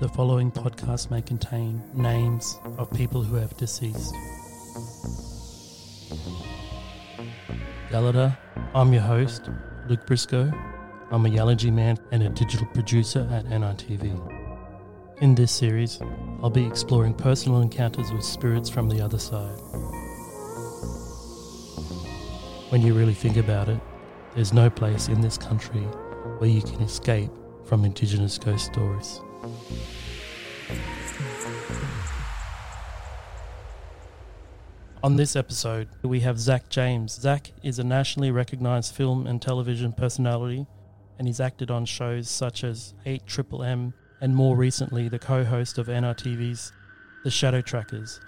The following podcast may contain names of people who have deceased. Yalada, I'm your host, Luke Briscoe. I'm a Yalanji man and a digital producer at NITV. In this series, I'll be exploring personal encounters with spirits from the other side. When you really think about it, there's no place in this country where you can escape from Indigenous ghost stories. On this episode, we have Zach James. Zach is a nationally recognized film and television personality, and he's acted on shows such as 8 Triple M and more recently the co-host of NITV's The Shadow Trackers.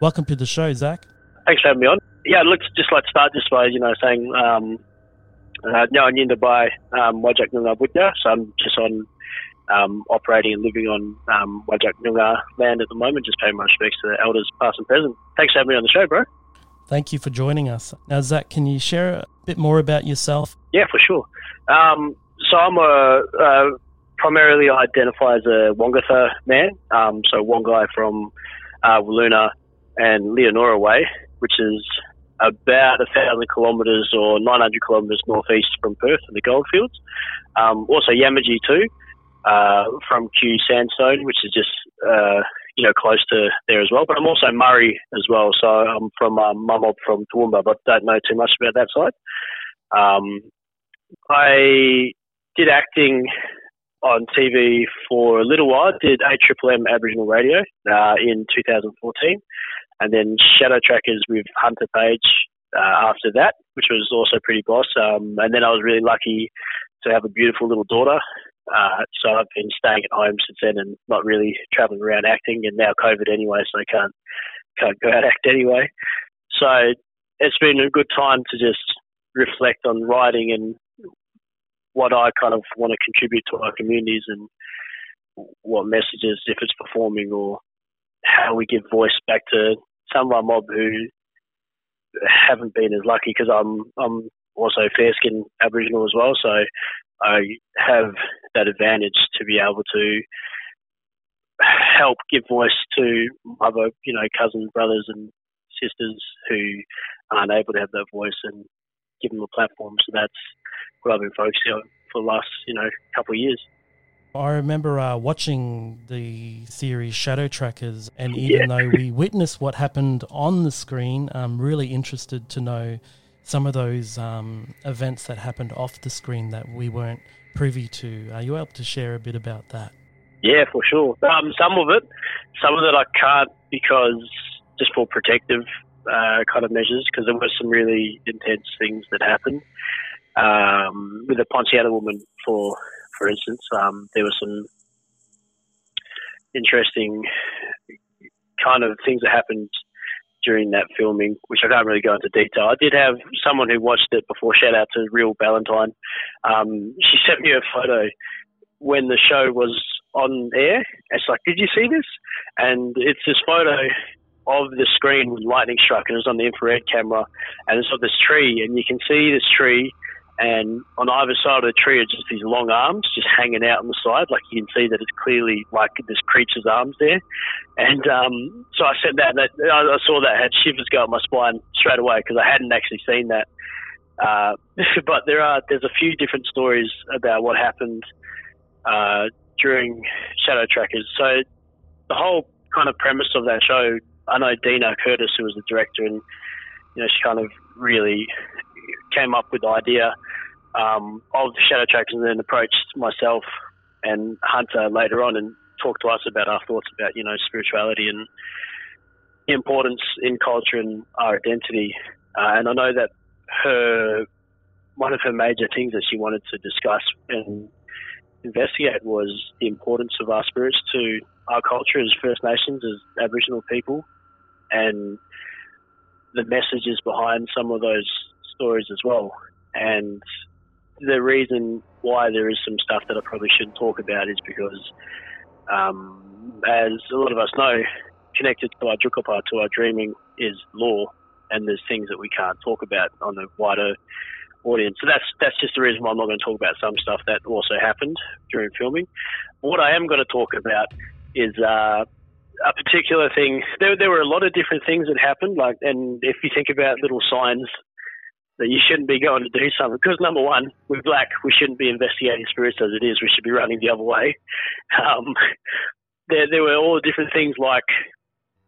Welcome to the show, Zach. Thanks for having me on. Yeah, let's just like start this by you know saying um, uh, now I'm in by um, Wajak Noongar so I'm just on um, operating and living on um, Wajak Noongar land at the moment, just paying my respects to the elders past and present. Thanks for having me on the show, bro. Thank you for joining us. Now, Zach, can you share a bit more about yourself? Yeah, for sure. Um, so I'm a, uh, primarily identify as a Wongatha man, um, so Wongai from uh, Wiluna and Leonora Way, which is about a thousand kilometres or 900 kilometres northeast from Perth in the goldfields. Um, also Yamaji too, uh, from Cue Sandstone, which is just uh, you know close to there as well. But I'm also Murri as well, so I'm from um, from Toowoomba, but don't know too much about that side. Um, I did acting on TV for a little while. Did 8 Triple M Aboriginal Radio uh, in 2014 and then Shadow Trackers with Hunter Page uh, after that, which was also pretty boss. Um, and then I was really lucky to have a beautiful little daughter. Uh, so I've been staying at home since then and not really traveling around acting. And now COVID anyway, so I can't can't go out act anyway. So it's been a good time to just reflect on writing and what I kind of want to contribute to our communities and what messages, if it's performing or how we give voice back to some of our mob who haven't been as lucky because I'm I'm also fair skinned Aboriginal as well, so I have that advantage to be able to help give voice to other, you know, cousins, brothers, and sisters who aren't able to have that voice and give them a platform. So that's what I've been focusing on for the last, you know, couple of years. I remember uh, watching the series Shadow Trackers, and even yeah. though we witnessed what happened on the screen, I'm really interested to know some of those um, events that happened off the screen that we weren't privy to. Are you able to share a bit about that? Yeah, for sure. Um, some of it, some of it I can't because just for protective uh, kind of measures, because there were some really intense things that happened. Um, with the Poinciana woman, for for instance, um, there were some interesting kind of things that happened during that filming, which I can't really go into detail. I did have someone who watched it before. Shout out to Real Valentine. Um, she sent me a photo when the show was on air. It's like, did you see this? And it's this photo of the screen with lightning struck, and it was on the infrared camera, and it's of this tree, and you can see this tree and on either side of the tree are just these long arms just hanging out on the side. Like you can see that it's clearly like this creature's arms there. And um, so I said that, that I saw that, had shivers go up my spine straight away because I hadn't actually seen that. Uh, but there are there's a few different stories about what happened uh, during Shadow Trackers. So the whole kind of premise of that show, I know Dena Curtis, who was the director, and you know she kind of really came up with the idea um, of the Shadow Trackers and then approached myself and Hunter later on and talked to us about our thoughts about, you know, spirituality and importance in culture and our identity. Uh, and I know that her, one of her major things that she wanted to discuss and investigate was the importance of our spirits to our culture as First Nations, as Aboriginal people, and the messages behind some of those stories as well. And the reason why there is some stuff that I probably shouldn't talk about is because, um, as a lot of us know, connected to our Tjukurpa, to our dreaming, is law, and there's things that we can't talk about on the wider audience. So that's that's just the reason why I'm not going to talk about some stuff that also happened during filming. What I am going to talk about is uh, a particular thing. There, there were a lot of different things that happened, like, and if you think about little signs that you shouldn't be going to do something, because number one, we're black, we shouldn't be investigating spirits as it is. We should be running the other way. Um, there, there were all different things like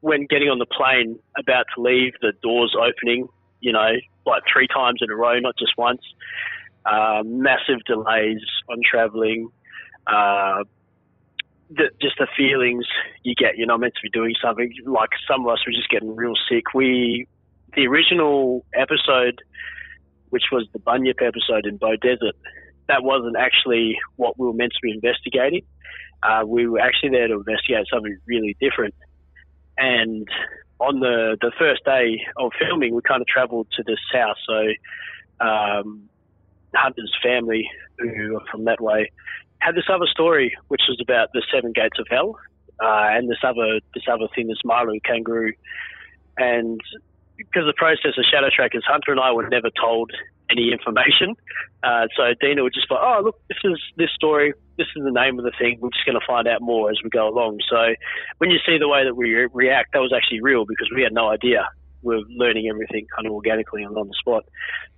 when getting on the plane, about to leave, the doors opening, you know, like three times in a row, not just once. Uh, massive delays on traveling. Uh, the, just the feelings you get. You're not meant to be doing something. Like some of us were just getting real sick. We, the original episode, which was the Bunyip episode in Bow Desert, that wasn't actually what we were meant to be investigating. Uh, we were actually there to investigate something really different. And on the, the first day of filming, we kind of travelled to this house. So um, Hunter's family, who are from that way, had this other story, which was about the seven gates of hell, uh, and this other this other thing, this Maru kangaroo. And because the process of shadow trackers, Hunter and I were never told any information. Uh, so Dena would just go, "Oh, look, this is this story. This is the name of the thing. We're just going to find out more as we go along." So when you see the way that we re- react, that was actually real because we had no idea. We are learning everything kind of organically and on the spot.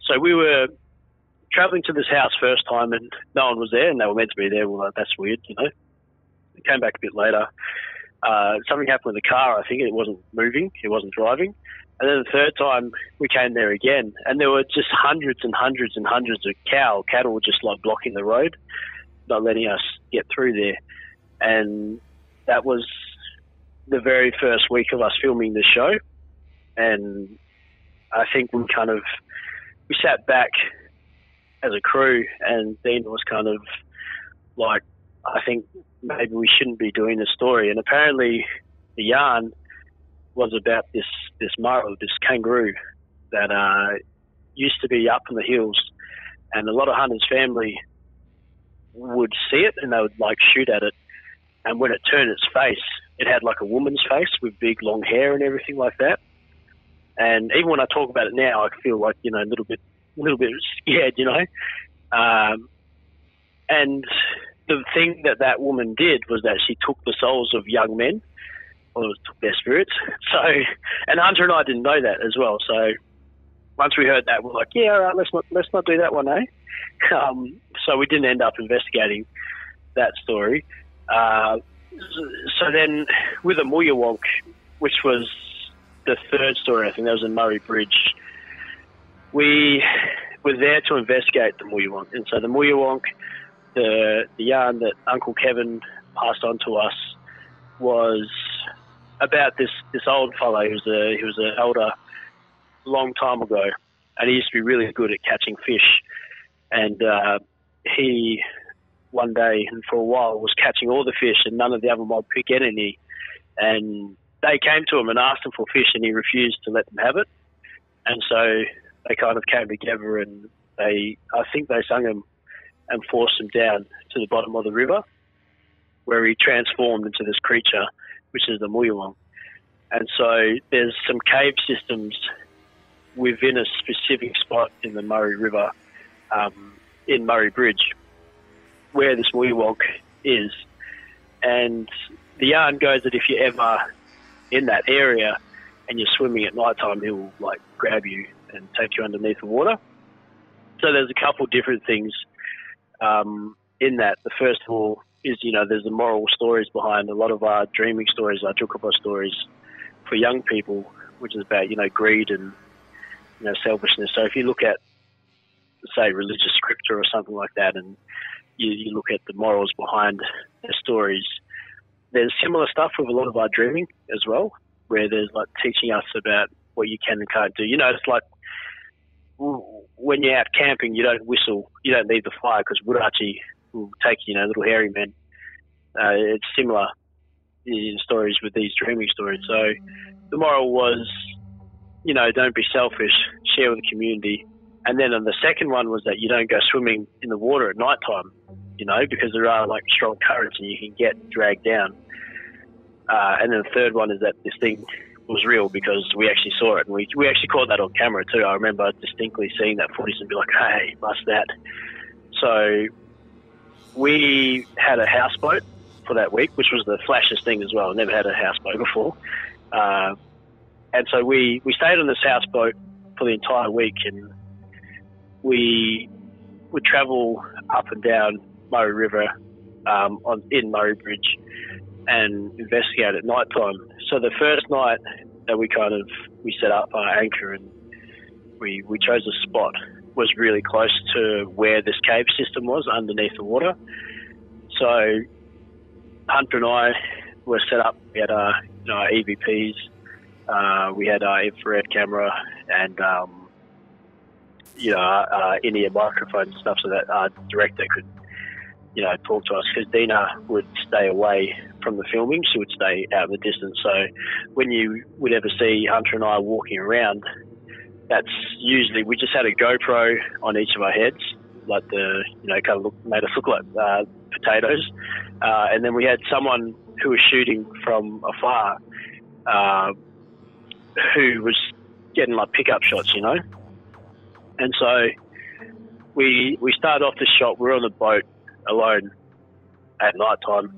So we were traveling to this house first time and no one was there and they were meant to be there. Well, like, that's weird, you know. We came back a bit later. Uh, something happened with the car. I think it wasn't moving. It wasn't driving. And then the third time we came there again, and there were just hundreds and hundreds and hundreds of cow cattle just like blocking the road, not letting us get through there. And that was the very first week of us filming the show. And I think we kind of we sat back as a crew, and Dean was kind of like, I think maybe we shouldn't be doing this story. And apparently, the yarn was about this this maro, this kangaroo that uh, used to be up in the hills, and a lot of hunters' family would see it and they would like shoot at it. And when it turned its face, it had like a woman's face with big long hair and everything like that. And even when I talk about it now, I feel like you know a little bit a little bit scared, you know. Um, and the thing that that woman did was that she took the souls of young men, or took their spirits. So, and Hunter and I didn't know that as well. So, once we heard that, we're like, yeah, all right, let's not let's not do that one, eh? Um, so we didn't end up investigating that story. Uh, so then, with a Mulyawonk, which was the third story, I think that was in Murray Bridge we were there to investigate the Mulyawonk. And so the Mulyawonk, the, the yarn that Uncle Kevin passed on to us was about this, this old fellow. He was a, he was an elder long time ago, and he used to be really good at catching fish. And uh, he, one day and for a while, was catching all the fish, and none of the other mob could get any. And they came to him and asked him for fish, and he refused to let them have it. And so they kind of came together and they, I think they sung him and forced him down to the bottom of the river, where he transformed into this creature, which is the Mulyawonk. And so there's some cave systems within a specific spot in the Murray River, um, in Murray Bridge, where this Mulyawonk is. And the yarn goes that if you're ever in that area and you're swimming at night time, he'll like grab you and take you underneath the water. So there's a couple different things um, in that. The first of all is, you know, there's the moral stories behind a lot of our dreaming stories, our Tjukurpa stories for young people, which is about, you know, greed and, you know, selfishness. So if you look at, say, religious scripture or something like that, and you, you look at the morals behind the stories, there's similar stuff with a lot of our dreaming as well, where there's like teaching us about what you can and can't do. You know, it's like when you're out camping, you don't whistle, you don't need the fire because Wurachi will take you know little hairy men. Uh, it's similar in stories with these dreaming stories. So the moral was, you know, don't be selfish, share with the community. And then on the second one was that you don't go swimming in the water at night time, you know, because there are like strong currents and you can get dragged down. Uh, and then the third one is that this thing was real because we actually saw it and we, we actually caught that on camera too. I remember distinctly seeing that footage and be like, hey, bust that. So we had a houseboat for that week, which was the flashiest thing as well. I never had a houseboat before. Uh, and so we, we stayed on this houseboat for the entire week and we would travel up and down Murray River um, on, in Murray Bridge and investigate at night time. So the first night that we kind of we set up our anchor and we, we chose a spot was really close to where this cave system was underneath the water. So Hunter and I were set up. We had our, you know, EVPs, uh, we had our infrared camera, and um, you know, our, in-ear microphone and stuff, so that our director could, you know, talk to us. Because Dena would stay away from the filming; she would stay out in the distance. So when you would ever see Hunter and I walking around, that's usually we just had a GoPro on each of our heads, like the you know kind of look, made us look like uh, potatoes, uh, and then we had someone who was shooting from afar, uh, who was getting like pickup shots, you know, and so we we started off the shot. We are on the boat alone at night time,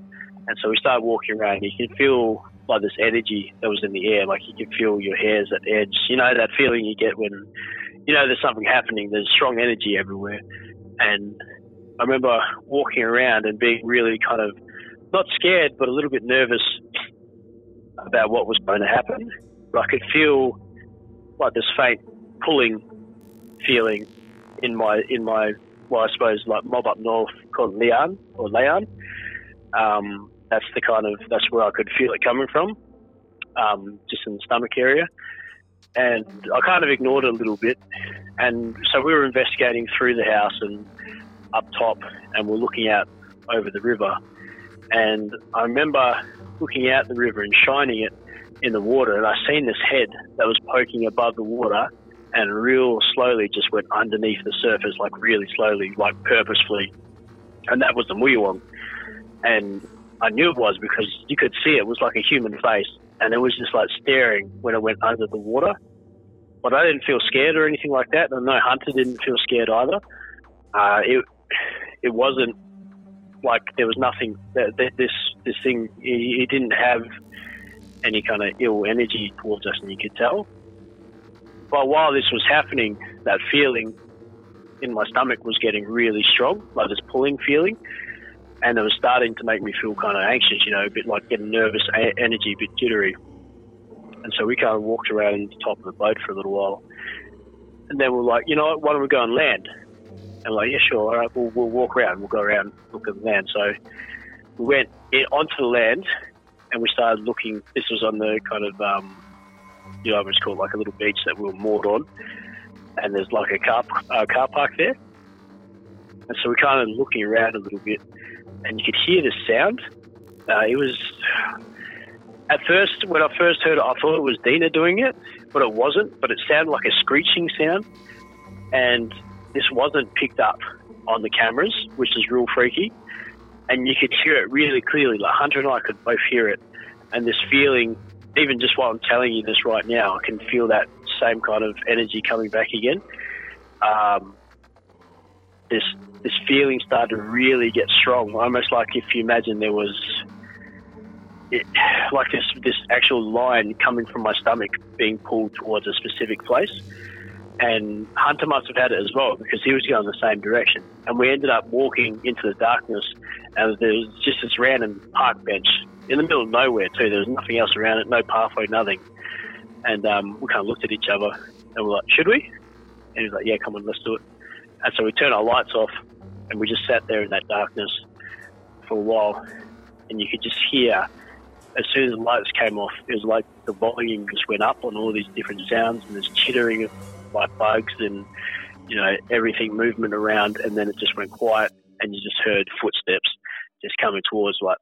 and so we started walking around. You can feel like this energy that was in the air. Like you could feel your hairs at edge. You know that feeling you get when you know there's something happening. There's strong energy everywhere, and I remember walking around and being really kind of not scared, but a little bit nervous about what was going to happen. But I could feel like this faint pulling feeling in my in my well, I suppose like mob up north called Leon or Leon. Um, that's the kind of that's where I could feel it coming from, um, just in the stomach area. And I kind of ignored it a little bit, and so we were investigating through the house and up top, and we're looking out over the river. And I remember looking out the river and shining it in the water, and I seen this head that was poking above the water, and real slowly just went underneath the surface, like really slowly, like purposefully. And that was the Mulyawonk. And I knew it was because you could see it was like a human face, and it was just like staring when it went under the water. But I didn't feel scared or anything like that, and no Hunter didn't feel scared either. Uh, it it wasn't like there was nothing that, that this this thing. He didn't have any kind of ill energy towards us, and you could tell. But while this was happening, that feeling in my stomach was getting really strong, like this pulling feeling and it was starting to make me feel kind of anxious, you know, a bit like getting nervous, a- energy, a bit jittery. And so we kind of walked around the top of the boat for a little while. And then we're like, you know what, why don't we go and land? And like, yeah, sure, all right, we'll, we'll walk around, we'll go around, and look at the land. So we went onto the land and we started looking. This was on the kind of, um, you know, it was called like a little beach that we were moored on. And there's like a car, uh, car park there. And so we're kind of looking around a little bit and you could hear the sound. Uh, it was at first when I first heard it, I thought it was Dena doing it, but it wasn't. But it sounded like a screeching sound, and this wasn't picked up on the cameras, which is real freaky. And you could hear it really clearly. Like Hunter and I could both hear it, and this feeling, even just while I'm telling you this right now, I can feel that same kind of energy coming back again. Um, this this feeling started to really get strong, almost like if you imagine there was it, like this this actual line coming from my stomach being pulled towards a specific place. And Hunter must have had it as well because he was going the same direction. And we ended up walking into the darkness, and there was just this random park bench in the middle of nowhere too. There was nothing else around it, no pathway, nothing. And um, we kind of looked at each other and we're like, "Should we?" And he was like, "Yeah, come on, let's do it." And so we turned our lights off and we just sat there in that darkness for a while. And you could just hear, as soon as the lights came off, it was like the volume just went up on all these different sounds and there's chittering of like bugs and, you know, everything movement around. And then it just went quiet and you just heard footsteps just coming towards like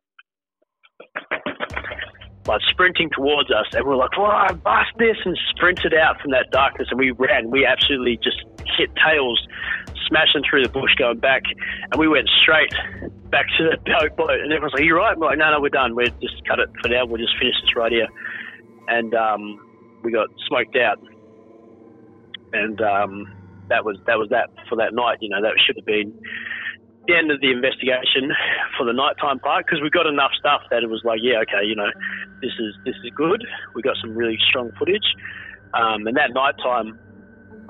like sprinting towards us, and we're like, "Wow, bust this!" and sprinted out from that darkness, and we ran. We absolutely just hit tails smashing through the bush going back, and we went straight back to the boat. And everyone's like, "You right?" Like, "No, no, we're done. We're just cut it for now. We'll just finish this right here." And um, we got smoked out, and um, that was that was that for that night. You know, that should have been the end of the investigation for the nighttime part because we got enough stuff that it was like, yeah, okay, you know, this is this is good. We got some really strong footage, um, and that nighttime,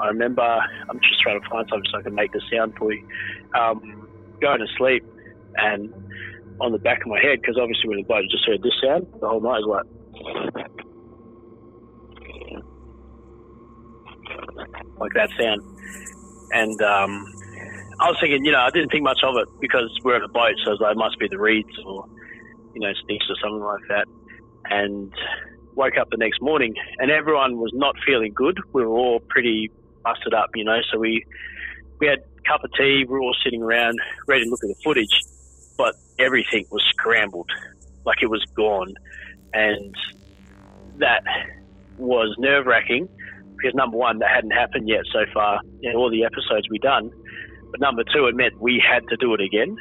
I remember. I'm just trying to find something so I can make the sound for you. Um, going to sleep, and on the back of my head, because obviously when the boat just heard this sound the whole night, was like. Like that sound, and um, I was thinking, you know, I didn't think much of it because we're in a boat, so like, it must be the reeds or, you know, sticks or something like that. And woke up the next morning, and everyone was not feeling good. We were all pretty busted up, you know. So we we had a cup of tea. We were all sitting around, ready to look at the footage, but everything was scrambled, like it was gone, and that was nerve wracking because number one, that hadn't happened yet so far in all the episodes we've done. But number two, it meant we had to do it again.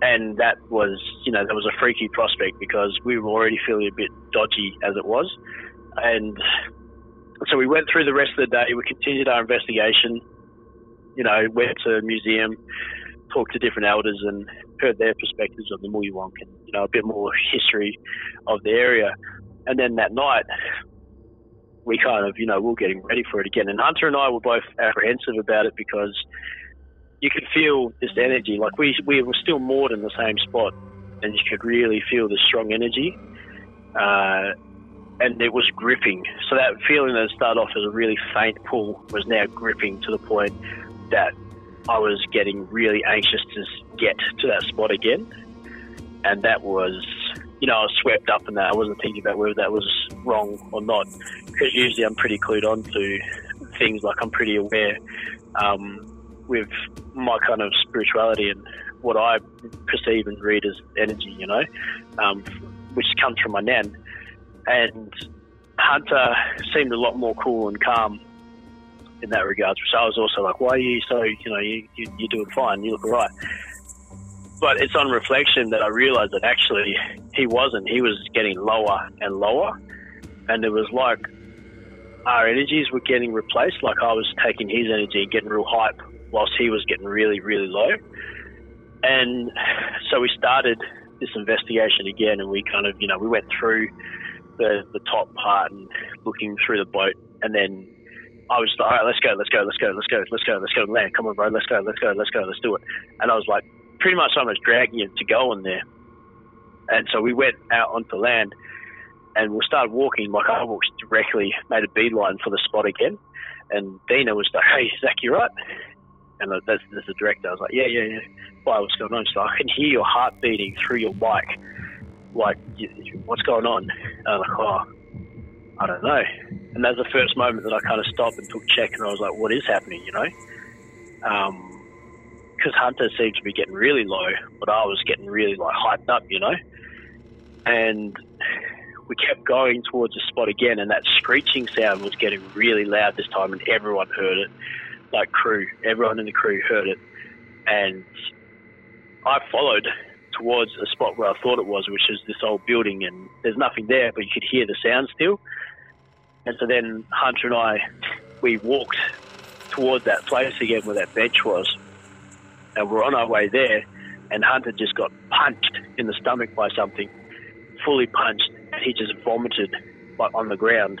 And that was, you know, that was a freaky prospect because we were already feeling a bit dodgy as it was. And so we went through the rest of the day. We continued our investigation. You know, went to a museum, talked to different elders, and heard their perspectives on the Mulyawonk and you know a bit more history of the area. And then that night, we kind of, you know, we are getting ready for it again. And Hunter and I were both apprehensive about it because you could feel this energy. Like we we were still moored in the same spot, and you could really feel the strong energy. Uh, and it was gripping. So that feeling that started off as a really faint pull was now gripping to the point that I was getting really anxious to get to that spot again. And that was you know, I was swept up in that. I wasn't thinking about whether that was wrong or not. Because usually I'm pretty clued on to things, like I'm pretty aware um, with my kind of spirituality and what I perceive and read as energy, you know, um, which comes from my nan. And Hunter seemed a lot more cool and calm in that regard. So I was also like, why are you so, you know, you, you, you're doing fine, you look all right. But it's on reflection that I realized that actually he wasn't. He was getting lower and lower. And it was like our energies were getting replaced. Like I was taking his energy getting real hype whilst he was getting really, really low. And so we started this investigation again and we kind of, you know, we went through the, the top part and looking through the boat. And then I was like, all right, let's go, let's go, let's go, let's go, let's go, let's go land. Come on, bro, let's go, let's go, let's go, let's do it. And I was like, pretty much almost dragging him to go in there. And so we went out onto land and we started walking. Like I walked directly, made a beeline for the spot again. And Dena was like, hey, Zach, you right? And that's, that's the director. I was like, yeah, yeah, yeah. Why, what's going on? Like, I can hear your heart beating through your bike. Like, what's going on? And I'm like, oh, I don't know. And that's the first moment that I kind of stopped and took check and I was like, what is happening, you know? Um, because Hunter seemed to be getting really low, but I was getting really like hyped up, you know. And we kept going towards the spot again, and that screeching sound was getting really loud this time, and everyone heard it. Like crew, everyone in the crew heard it, and I followed towards a spot where I thought it was, which is this old building, and there's nothing there, but you could hear the sound still. And so then Hunter and I, we walked towards that place again where that bench was and we're on our way there, and Hunter just got punched in the stomach by something, fully punched, and he just vomited like on the ground,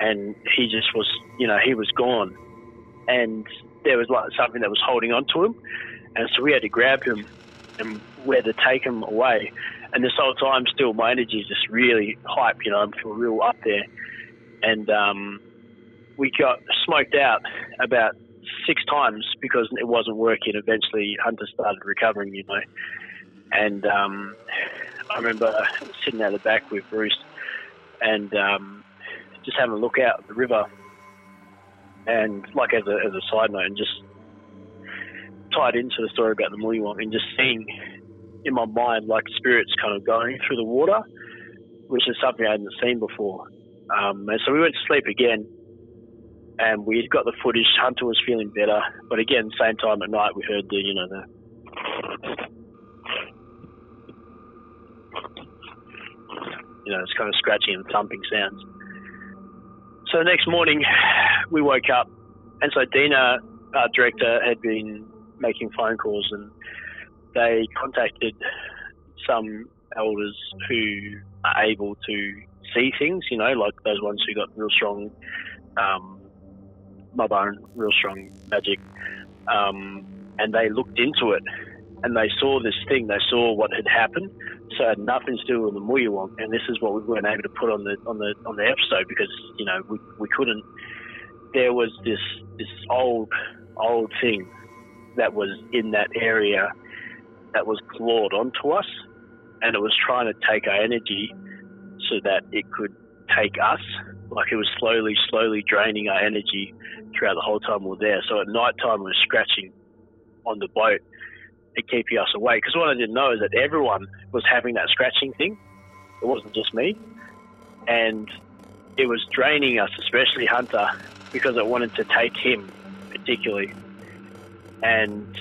and he just was, you know, he was gone, and there was like something that was holding on to him, and so we had to grab him, and had to take them away, and this whole time still my energy is just really hype, you know, I'm feeling real up there, and um, we got smoked out about six times because it wasn't working. Eventually, Hunter started recovering, you know. And um, I remember sitting out the back with Bruce and um, just having a look out at the river. And like as a, as a side note, and just tied into the story about the Mulyawonk and just seeing in my mind like spirits kind of going through the water, which is something I hadn't seen before. Um, and so we went to sleep again and we got the footage. Hunter was feeling better, but again, same time at night, we heard the you know the. You know, it's kind of scratching and thumping sounds. So the next morning, we woke up, and so Dena, our director, had been making phone calls, and they contacted some elders who are able to see things. You know, like those ones who got real strong um, real strong magic, um, and they looked into it and they saw this thing. They saw what had happened. So it had nothing to do with the Mulyawonk, and this is what we weren't able to put on the on the on the episode because you know we, we couldn't. There was this this old old thing that was in that area that was clawed onto us, and it was trying to take our energy so that it could take us. Like it was slowly, slowly draining our energy throughout the whole time we were there. So at night time, we were scratching on the boat to keep us awake. Because what I didn't know is that everyone was having that scratching thing. It wasn't just me. And it was draining us, especially Hunter, because it wanted to take him particularly. And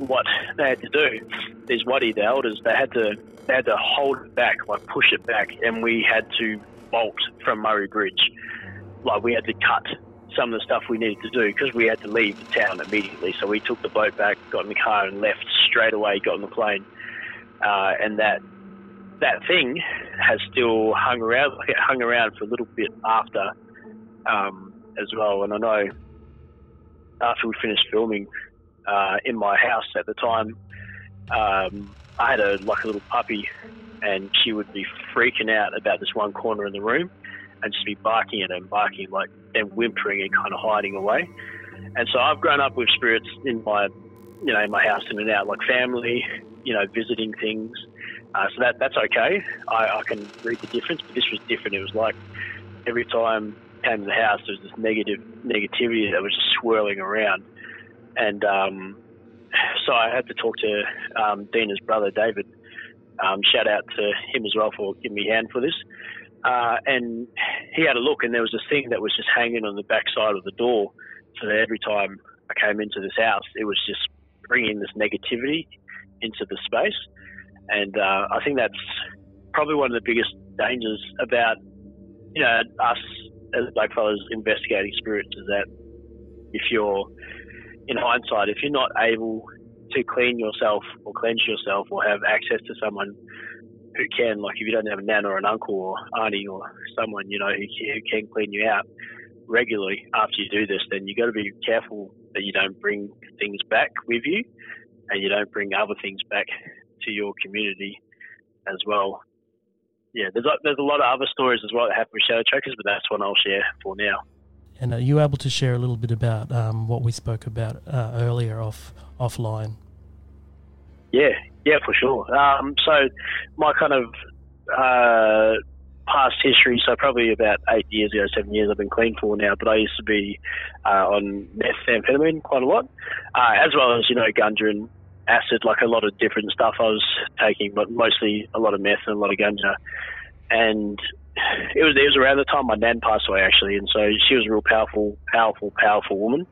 what they had to do, these Wadi, the elders, they had to they had to hold it back, like push it back, and we had to bolt from Murray Bridge. Like we had to cut some of the stuff we needed to do because we had to leave the town immediately. So we took the boat back, got in the car, and left straight away. Got on the plane, uh, and that that thing has still hung around. It hung around for a little bit after um, as well. And I know after we finished filming uh, in my house at the time, um, I had a like a little puppy, and she would be freaking out about this one corner in the room and just be barking at him, barking like and whimpering and kind of hiding away. And so I've grown up with spirits in my, you know, in my house in and out, like family, you know, visiting things. Uh, so that that's okay. I, I can read the difference, but this was different. It was like every time I came to the house, there was this negative negativity that was just swirling around, and um, so I had to talk to um, Dena's brother David. Um, shout out to him as well for giving me a hand for this. Uh, and he had a look, and there was this thing that was just hanging on the back side of the door. So that every time I came into this house, it was just bringing this negativity into the space. And uh, I think that's probably one of the biggest dangers about, you know, us as black blackfellas investigating spirits is that if you're, in hindsight, if you're not able to clean yourself or cleanse yourself or have access to someone who can, like if you don't have a nan or an uncle or auntie or someone, you know, who, who can clean you out regularly after you do this, then you've got to be careful that you don't bring things back with you and you don't bring other things back to your community as well. Yeah, there's a, there's a lot of other stories as well that happen with shadow trackers, but that's one I'll share for now. And are you able to share a little bit about um, what we spoke about uh, earlier off offline? Yeah, yeah, for sure. Um, so my kind of uh, past history, so probably about eight years ago, seven years, I've been clean for now, but I used to be uh, on methamphetamine quite a lot, uh, as well as, you know, ganja and acid, like a lot of different stuff I was taking, but mostly a lot of meth and a lot of ganja. And it was it was around the time my nan passed away actually, and so she was a real powerful, powerful, powerful woman,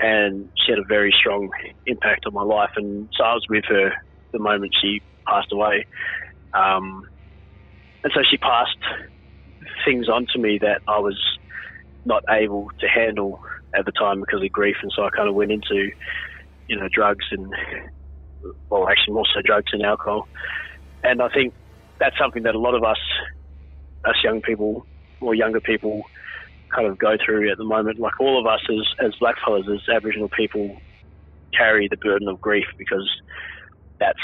and she had a very strong impact on my life. And so I was with her the moment she passed away. Um, and so she passed things on to me that I was not able to handle at the time because of grief. And so I kind of went into, you know, drugs and, well, actually more so drugs and alcohol. And I think that's something that a lot of us, us young people or younger people, kind of go through at the moment. Like all of us as, as blackfellas, as Aboriginal people, carry the burden of grief because that's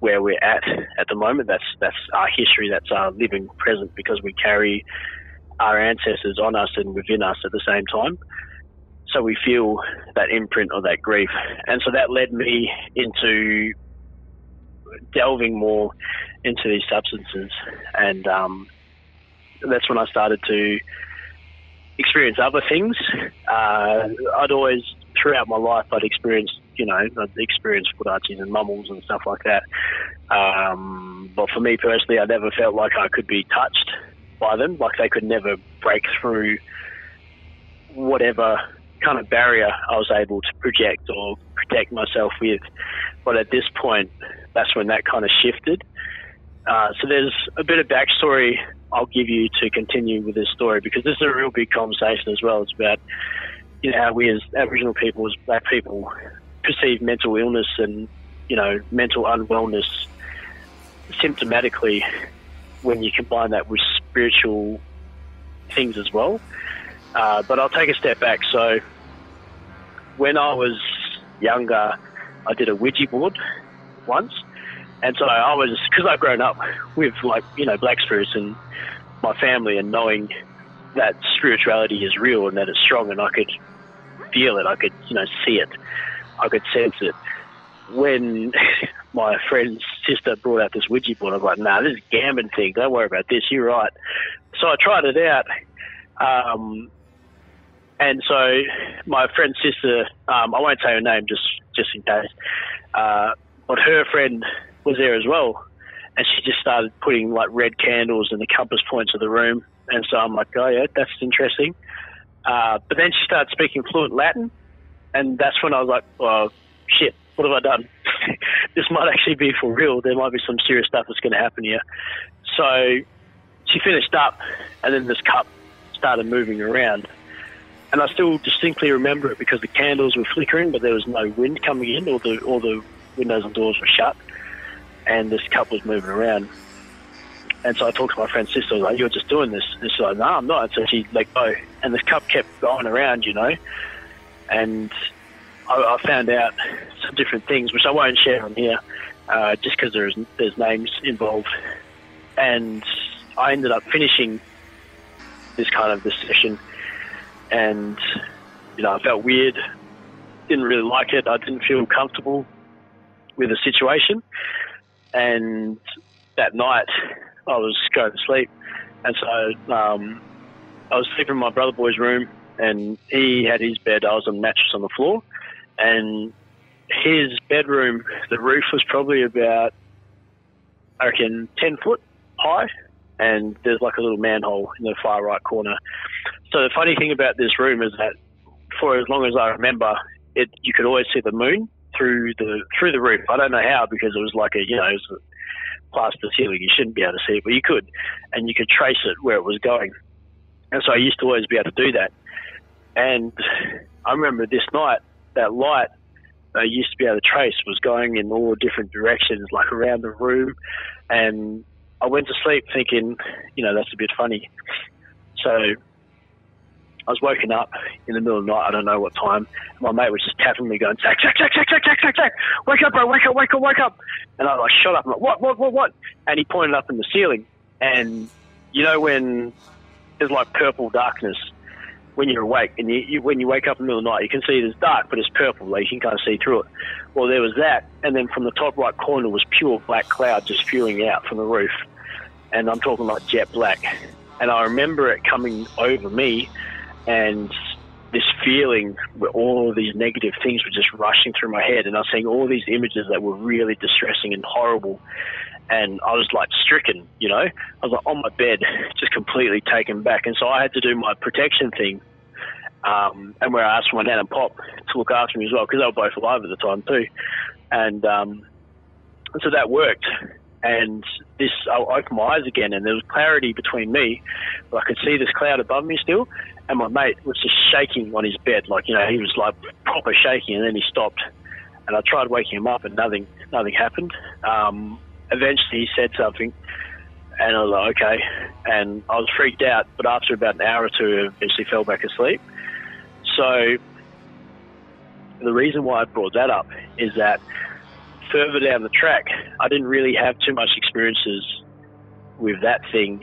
where we're at at the moment. That's that's our history. That's our living present because we carry our ancestors on us and within us at the same time. So we feel that imprint of that grief, and so that led me into delving more into these substances, and um, that's when I started to experience other things. Uh, I'd always, throughout my life, I'd experienced you know, I've experienced Purachis and mummals and stuff like that. Um, but for me personally, I never felt like I could be touched by them. Like they could never break through whatever kind of barrier I was able to project or protect myself with. But at this point, that's when that kind of shifted. Uh, so there's a bit of backstory I'll give you to continue with this story because this is a real big conversation as well. It's about you know how we as Aboriginal people, as Black people, perceive mental illness and you know mental unwellness symptomatically when you combine that with spiritual things as well. Uh, but I'll take a step back. So when I was younger, I did a Ouija board once, and so I was because I've grown up with like you know black spirits and my family and knowing that spirituality is real and that it's strong and I could feel it, I could you know see it, I could sense it. When my friend's sister brought out this Ouija board, I was like, "Nah, this is a gambling thing. Don't worry about this. You're right." So I tried it out. Um, and so my friend's sister, um, I won't say her name just just in case, uh, but her friend was there as well, and she just started putting like red candles in the compass points of the room, and so I'm like, oh yeah, that's interesting. Uh, but then she started speaking fluent Latin, and that's when I was like, oh shit, what have I done? this might actually be for real. There might be some serious stuff that's going to happen here. So she finished up, and then this cup started moving around and I still distinctly remember it because the candles were flickering, but there was no wind coming in, all the all the windows and doors were shut, and this cup was moving around. And so I talked to my friend's sister. I was like, "You're just doing this?" And she's like, "No, I'm not." So she let go, and the cup kept going around, you know. And I, I found out some different things, which I won't share on here, uh, just because there's there's names involved. And I ended up finishing this kind of this session and you know I felt weird, didn't really like it. I didn't feel comfortable with the situation, and that night I was going to sleep, and so um, I was sleeping in my brother boy's room, and he had his bed. I was on a mattress on the floor, and his bedroom, the roof was probably about I reckon ten foot high, and there's like a little manhole in the far right corner. So the funny thing about this room is that for as long as I remember, it you could always see the moon through the through the roof. I don't know how because it was like a you know it was a plaster ceiling. You shouldn't be able to see it, but you could, and you could trace it where it was going. And so I used to always be able to do that. And I remember this night that light I used to be able to trace was going in all different directions, like around the room. And I went to sleep thinking, you know, that's a bit funny. So I was woken up in the middle of the night. I don't know what time. My mate was just tapping me, going, "Zach, Zach, Zach, Zach, Zach, Zach, Zach, Zach, wake up, bro, wake up, wake up, wake up!" And I like, "Shut up!" I'm like, "What, what, what, what?" And he pointed up in the ceiling, and you know when there's like purple darkness when you're awake, and you, you, when you wake up in the middle of the night, you can see it as dark, but it's purple, like you can kind of see through it. Well, there was that, and then from the top right corner was pure black cloud just spewing out from the roof, and I'm talking like jet black. And I remember it coming over me, and this feeling where all of these negative things were just rushing through my head, and I was seeing all these images that were really distressing and horrible. And I was like stricken, you know. I was like on my bed, just completely taken back. And so I had to do my protection thing, um, and where I asked my nan and pop to look after me as well, because they were both alive at the time too. And, um, so that worked. And this, I opened my eyes again, and there was clarity between me, but I could see this cloud above me still and my mate was just shaking on his bed, like you know he was like proper shaking, and then he stopped, and I tried waking him up, and nothing nothing happened. Um, eventually, he said something, and I was like, okay, and I was freaked out, but after about an hour or two, I eventually fell back asleep. So the reason why I brought that up is that further down the track, I didn't really have too much experiences with that thing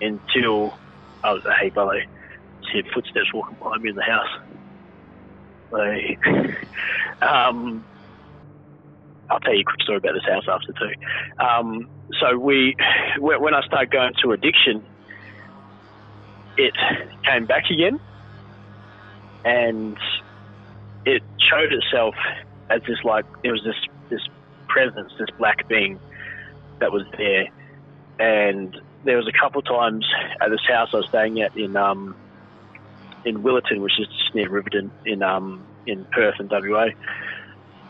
until I was like, hey brother hear footsteps walking behind me in the house. Like, um, I'll tell you a quick story about this house after too. Um, so we, when I started going to addiction, it came back again, and it showed itself as this like there was this this presence, this black being that was there, and there was a couple times at this house I was staying at in um, in Willetton, which is just near Riverton in um, in Perth and WA,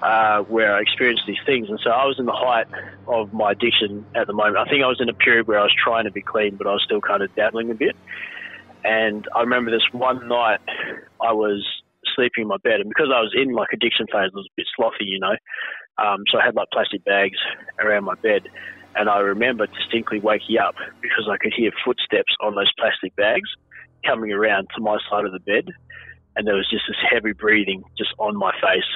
uh, where I experienced these things. And so I was in the height of my addiction at the moment. I think I was in a period where I was trying to be clean, but I was still kind of dabbling a bit. And I remember this one night I was sleeping in my bed, and because I was in like addiction phase, I was a bit slothy, you know. Um, so I had like plastic bags around my bed, and I remember distinctly waking up because I could hear footsteps on those plastic bags coming around to my side of the bed, and there was just this heavy breathing just on my face.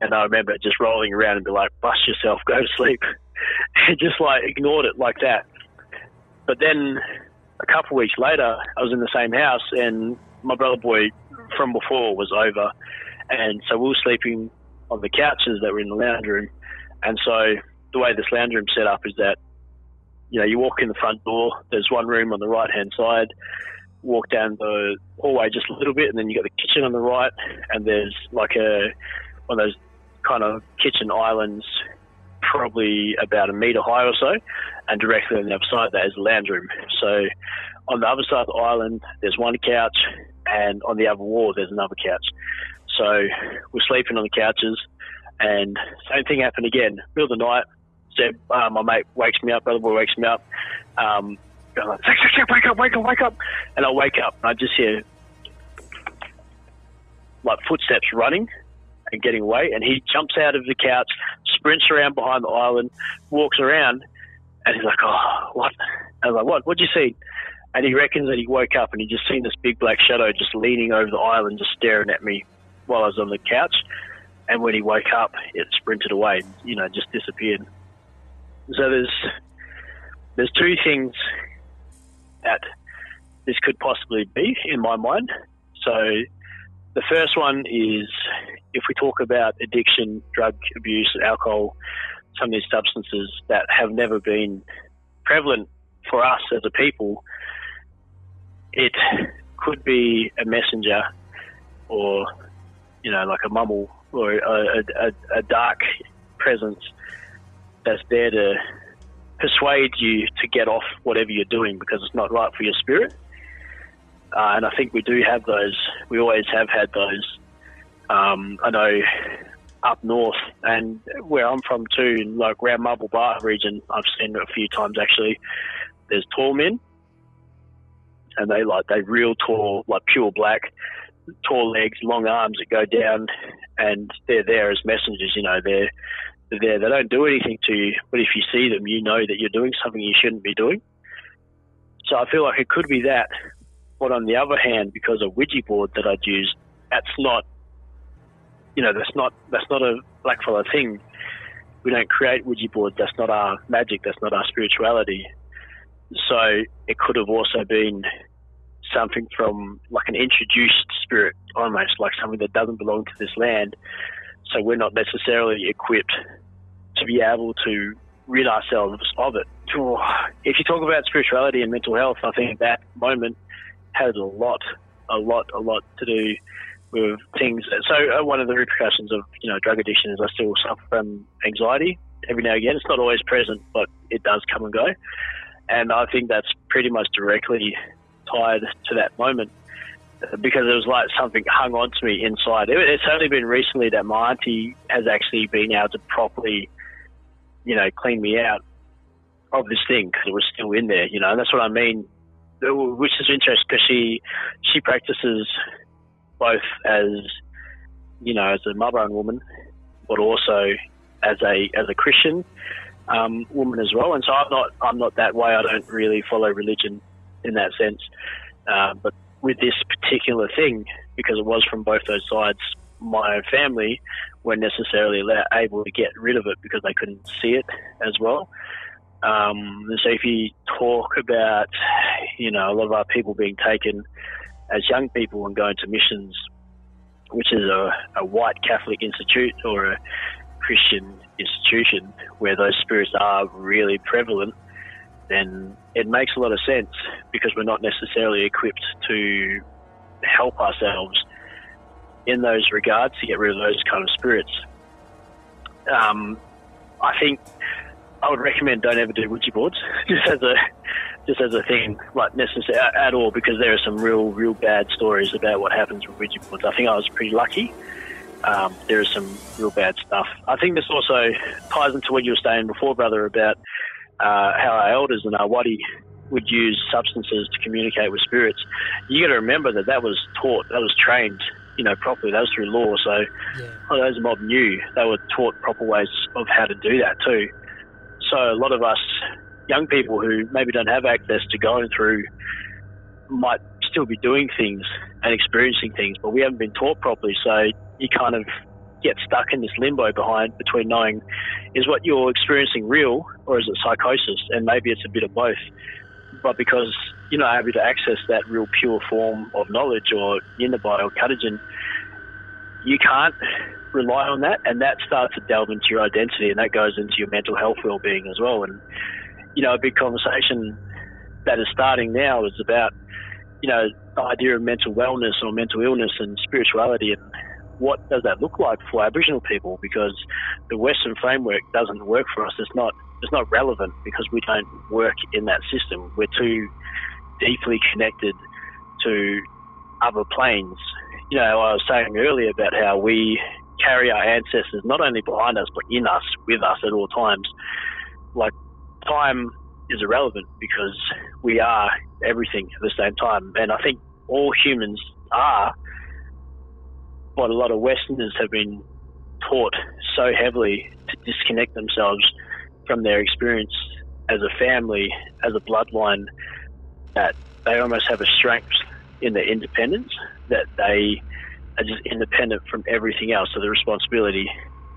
And I remember just rolling around and be like, "Bust yourself, go to sleep," and just like ignored it like that. But then a couple of weeks later, I was in the same house, and my brother boy from before was over, and so we were sleeping on the couches that were in the lounge room. And so the way this lounge room set up is that, you know, you walk in the front door, there's one room on the right hand side, walk down the hallway just a little bit, and then you got the kitchen on the right, and there's like a one of those kind of kitchen islands, probably about a metre high or so, and directly on the other side of that is lounge room. So on the other side of the island, there's one couch, and on the other wall, there's another couch. So we're sleeping on the couches, and same thing happened again. Middle of the night, uh, my mate wakes me up, brother boy wakes me up. Um, like, wake up, wake up, wake up. And I wake up, and I just hear like footsteps running and getting away. And he jumps out of the couch, sprints around behind the island, walks around, and he's like, oh, what? I was like, what? What'd you see? And he reckons that he woke up and he just seen this big black shadow just leaning over the island, just staring at me while I was on the couch. And when he woke up, it sprinted away, you know, just disappeared. So there's there's two things that this could possibly be in my mind. So the first one is if we talk about addiction, drug abuse, alcohol, some of these substances that have never been prevalent for us as a people, it could be a messenger or, you know, like a mumble or a, a, a dark presence that's there to persuade you to get off whatever you're doing because it's not right for your spirit. Uh, and I think we do have those. We always have had those. Um, I know up north and where I'm from too, like around Marble Bar region, I've seen it a few times actually. There's tall men, and they like they real tall, like pure black, tall legs, long arms that go down, and they're there as messengers. You know, they're they're there. They don't do anything to you, but if you see them, you know that you're doing something you shouldn't be doing. So I feel like it could be that. But on the other hand, because of Ouija board that I'd used, that's not, you know, that's not that's not a blackfellow thing. We don't create Ouija boards. That's not our magic. That's not our spirituality. So it could have also been something from like an introduced spirit, almost like something that doesn't belong to this land. So we're not necessarily equipped to be able to rid ourselves of it. If you talk about spirituality and mental health, I think that moment has a lot, a lot, a lot to do with things. So uh, one of the repercussions of you know drug addiction is I still suffer from anxiety every now and again. It's not always present, but it does come and go. And I think that's pretty much directly tied to that moment because it was like something hung on to me inside. It, it's only been recently that my auntie has actually been able to properly, you know, clean me out of this thing because it was still in there, you know, and that's what I mean, which is interesting because she, she practices both as, you know, as a mother and woman, but also as a, as a Christian um, woman as well. And so I'm not I'm not that way. I don't really follow religion in that sense. Uh, but with this particular thing, because it was from both those sides, my own family weren't necessarily able to get rid of it because they couldn't see it as well. Um, so if you talk about, you know, a lot of our people being taken as young people and going to missions, which is a, a white Catholic institute or a Christian institution where those spirits are really prevalent, then it makes a lot of sense because we're not necessarily equipped to help ourselves in those regards to get rid of those kind of spirits. Um, I think I would recommend don't ever do Ouija boards just as a just as a thing, like necessary at all, because there are some real real bad stories about what happens with Ouija boards. I think I was pretty lucky um, there is some real bad stuff. I think this also ties into what you were saying before, brother, about uh, how our elders and our wadi would use substances to communicate with spirits. You got to remember that that was taught, that was trained you know, properly. That was through law. So yeah. those mob knew they were taught proper ways of how to do that too. So a lot of us young people who maybe don't have access to going through might still be doing things and experiencing things, but we haven't been taught properly. So you kind of get stuck in this limbo behind between knowing is what you're experiencing real or is it psychosis? And maybe it's a bit of both. But because you're not able to access that real pure form of knowledge or Yinnabai or Katajan, you can't rely on that, and that starts to delve into your identity, and that goes into your mental health well-being as well. And you know, a big conversation that is starting now is about you know the idea of mental wellness or mental illness and spirituality, and what does that look like for Aboriginal people? Because the Western framework doesn't work for us. It's not it's not relevant because we don't work in that system. We're too deeply connected to other planes. You know, I was saying earlier about how we carry our ancestors not only behind us but in us, with us at all times. Like time is irrelevant because we are everything at the same time, and I think all humans are. But a lot of Westerners have been taught so heavily to disconnect themselves from their experience as a family, as a bloodline, that they almost have a strength in their independence that they are just independent from everything else. So the responsibility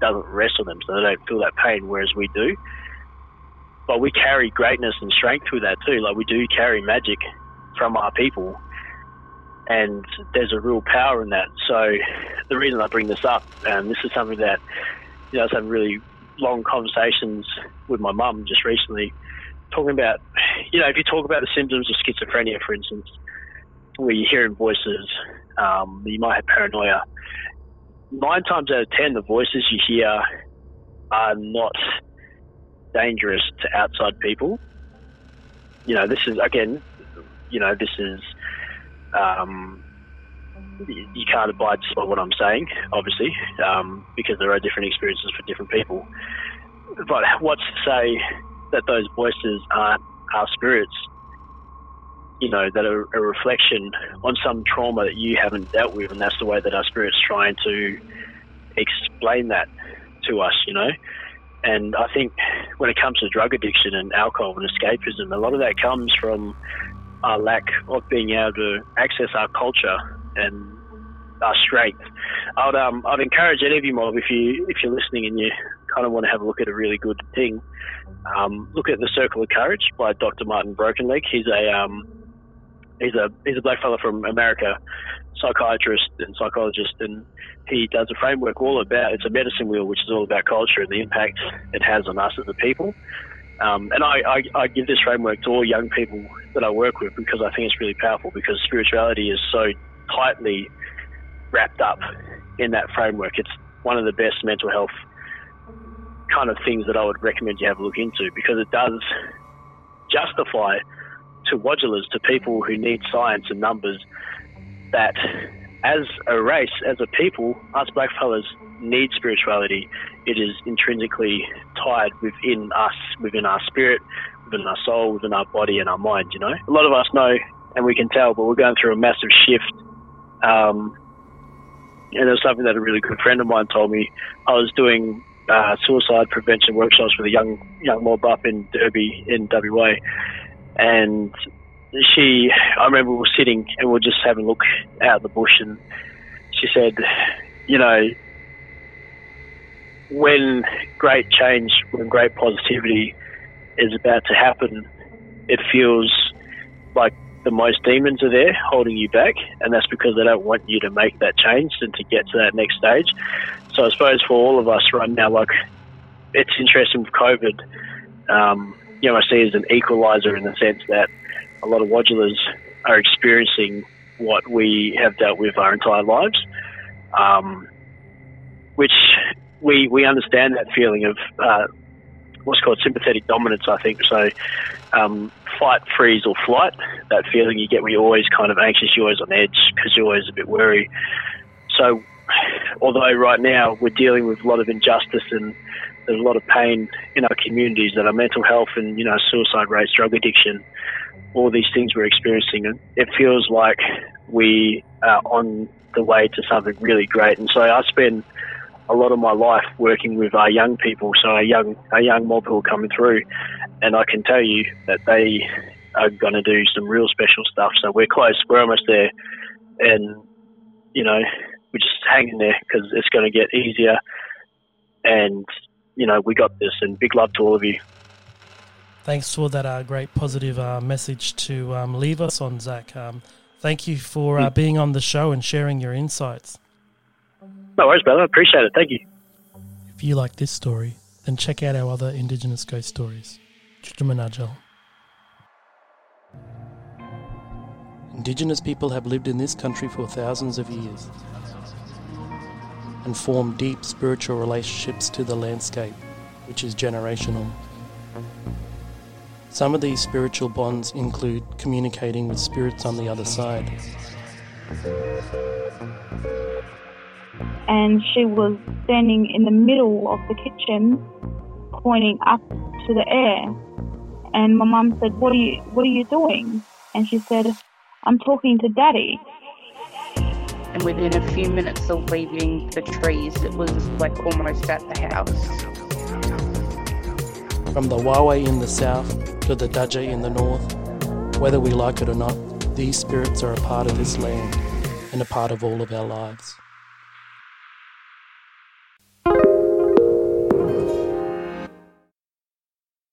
doesn't rest on them, so they don't feel that pain, whereas we do. But we carry greatness and strength with that too. Like we do carry magic from our people, and there's a real power in that. So the reason I bring this up, and this is something that you know, I was having really long conversations with my mum just recently talking about, you know, if you talk about the symptoms of schizophrenia, for instance, where you're hearing voices, um, you might have paranoia. Nine times out of ten, the voices you hear are not dangerous to outside people. You know, this is again, you know, this is um, you can't abide by what I'm saying, obviously, um, because there are different experiences for different people. But what's to say that those voices aren't our spirits, you know, that are a reflection on some trauma that you haven't dealt with, and that's the way that our spirit's trying to explain that to us, you know. And I think when it comes to drug addiction and alcohol and escapism, a lot of that comes from our lack of being able to access our culture and our strength. I'd um, I'd encourage any of you mob if you if you're listening and you kind of want to have a look at a really good thing, um, look at the Circle of Courage by Dr. Martin Brokenleg. He's a um, he's a he's a black fellow from America, psychiatrist and psychologist, and he does a framework all about it's a medicine wheel, which is all about culture and the impact it has on us as a people. Um, and I, I, I, give this framework to all young people that I work with because I think it's really powerful because spirituality is so tightly wrapped up in that framework. It's one of the best mental health kind of things that I would recommend you have a look into because it does justify to Wadjalas, to people who need science and numbers, that as a race, as a people, us blackfellas need spirituality. It is intrinsically tied within us, within our spirit, within our soul, within our body and our mind, you know. A lot of us know and we can tell, but we're going through a massive shift. Um, and it was something that a really good friend of mine told me. I was doing uh, suicide prevention workshops with a young young mob up in Derby in WA, and she, I remember we were sitting and we were just having a look out the bush, and she said, you know, when great change, when great positivity is about to happen, it feels like the most demons are there holding you back, and that's because they don't want you to make that change and to get to that next stage. So I suppose for all of us right now, like it's interesting with COVID. Um, you know, I see as an equalizer in the sense that a lot of Wadjalas are experiencing what we have dealt with our entire lives, um, which we we understand that feeling of uh, what's called sympathetic dominance. I think so. Um, fight, freeze, or flight. That feeling you get when you're always kind of anxious, you're always on edge because you're always a bit worried. So, although right now we're dealing with a lot of injustice and there's a lot of pain in our communities that are mental health and you know suicide rates, drug addiction, all these things we're experiencing, and it feels like we are on the way to something really great. And so I spend a lot of my life working with our young people, so our young our young mob who are coming through, and I can tell you that they are going to do some real special stuff. So we're close, we're almost there, and you know we're just hanging there because it's going to get easier, and you know we got this. And big love to all of you. Thanks for that uh, great positive uh, message to um, leave us on, Zach. Um, thank you for uh, being on the show and sharing your insights. No worries, brother. I appreciate it. Thank you. If you like this story, then check out our other Indigenous ghost stories. Chuchumanajal. Indigenous people have lived in this country for thousands of years and form deep spiritual relationships to the landscape, which is generational. Some of these spiritual bonds include communicating with spirits on the other side. And she was standing in the middle of the kitchen, pointing up to the air. And my mum said, "What are you What are you doing?" And she said, "I'm talking to Daddy." And within a few minutes of leaving the trees, it was like almost at the house. From the Wawe in the south to the Dudjay in the north, whether we like it or not, these spirits are a part of this land and a part of all of our lives.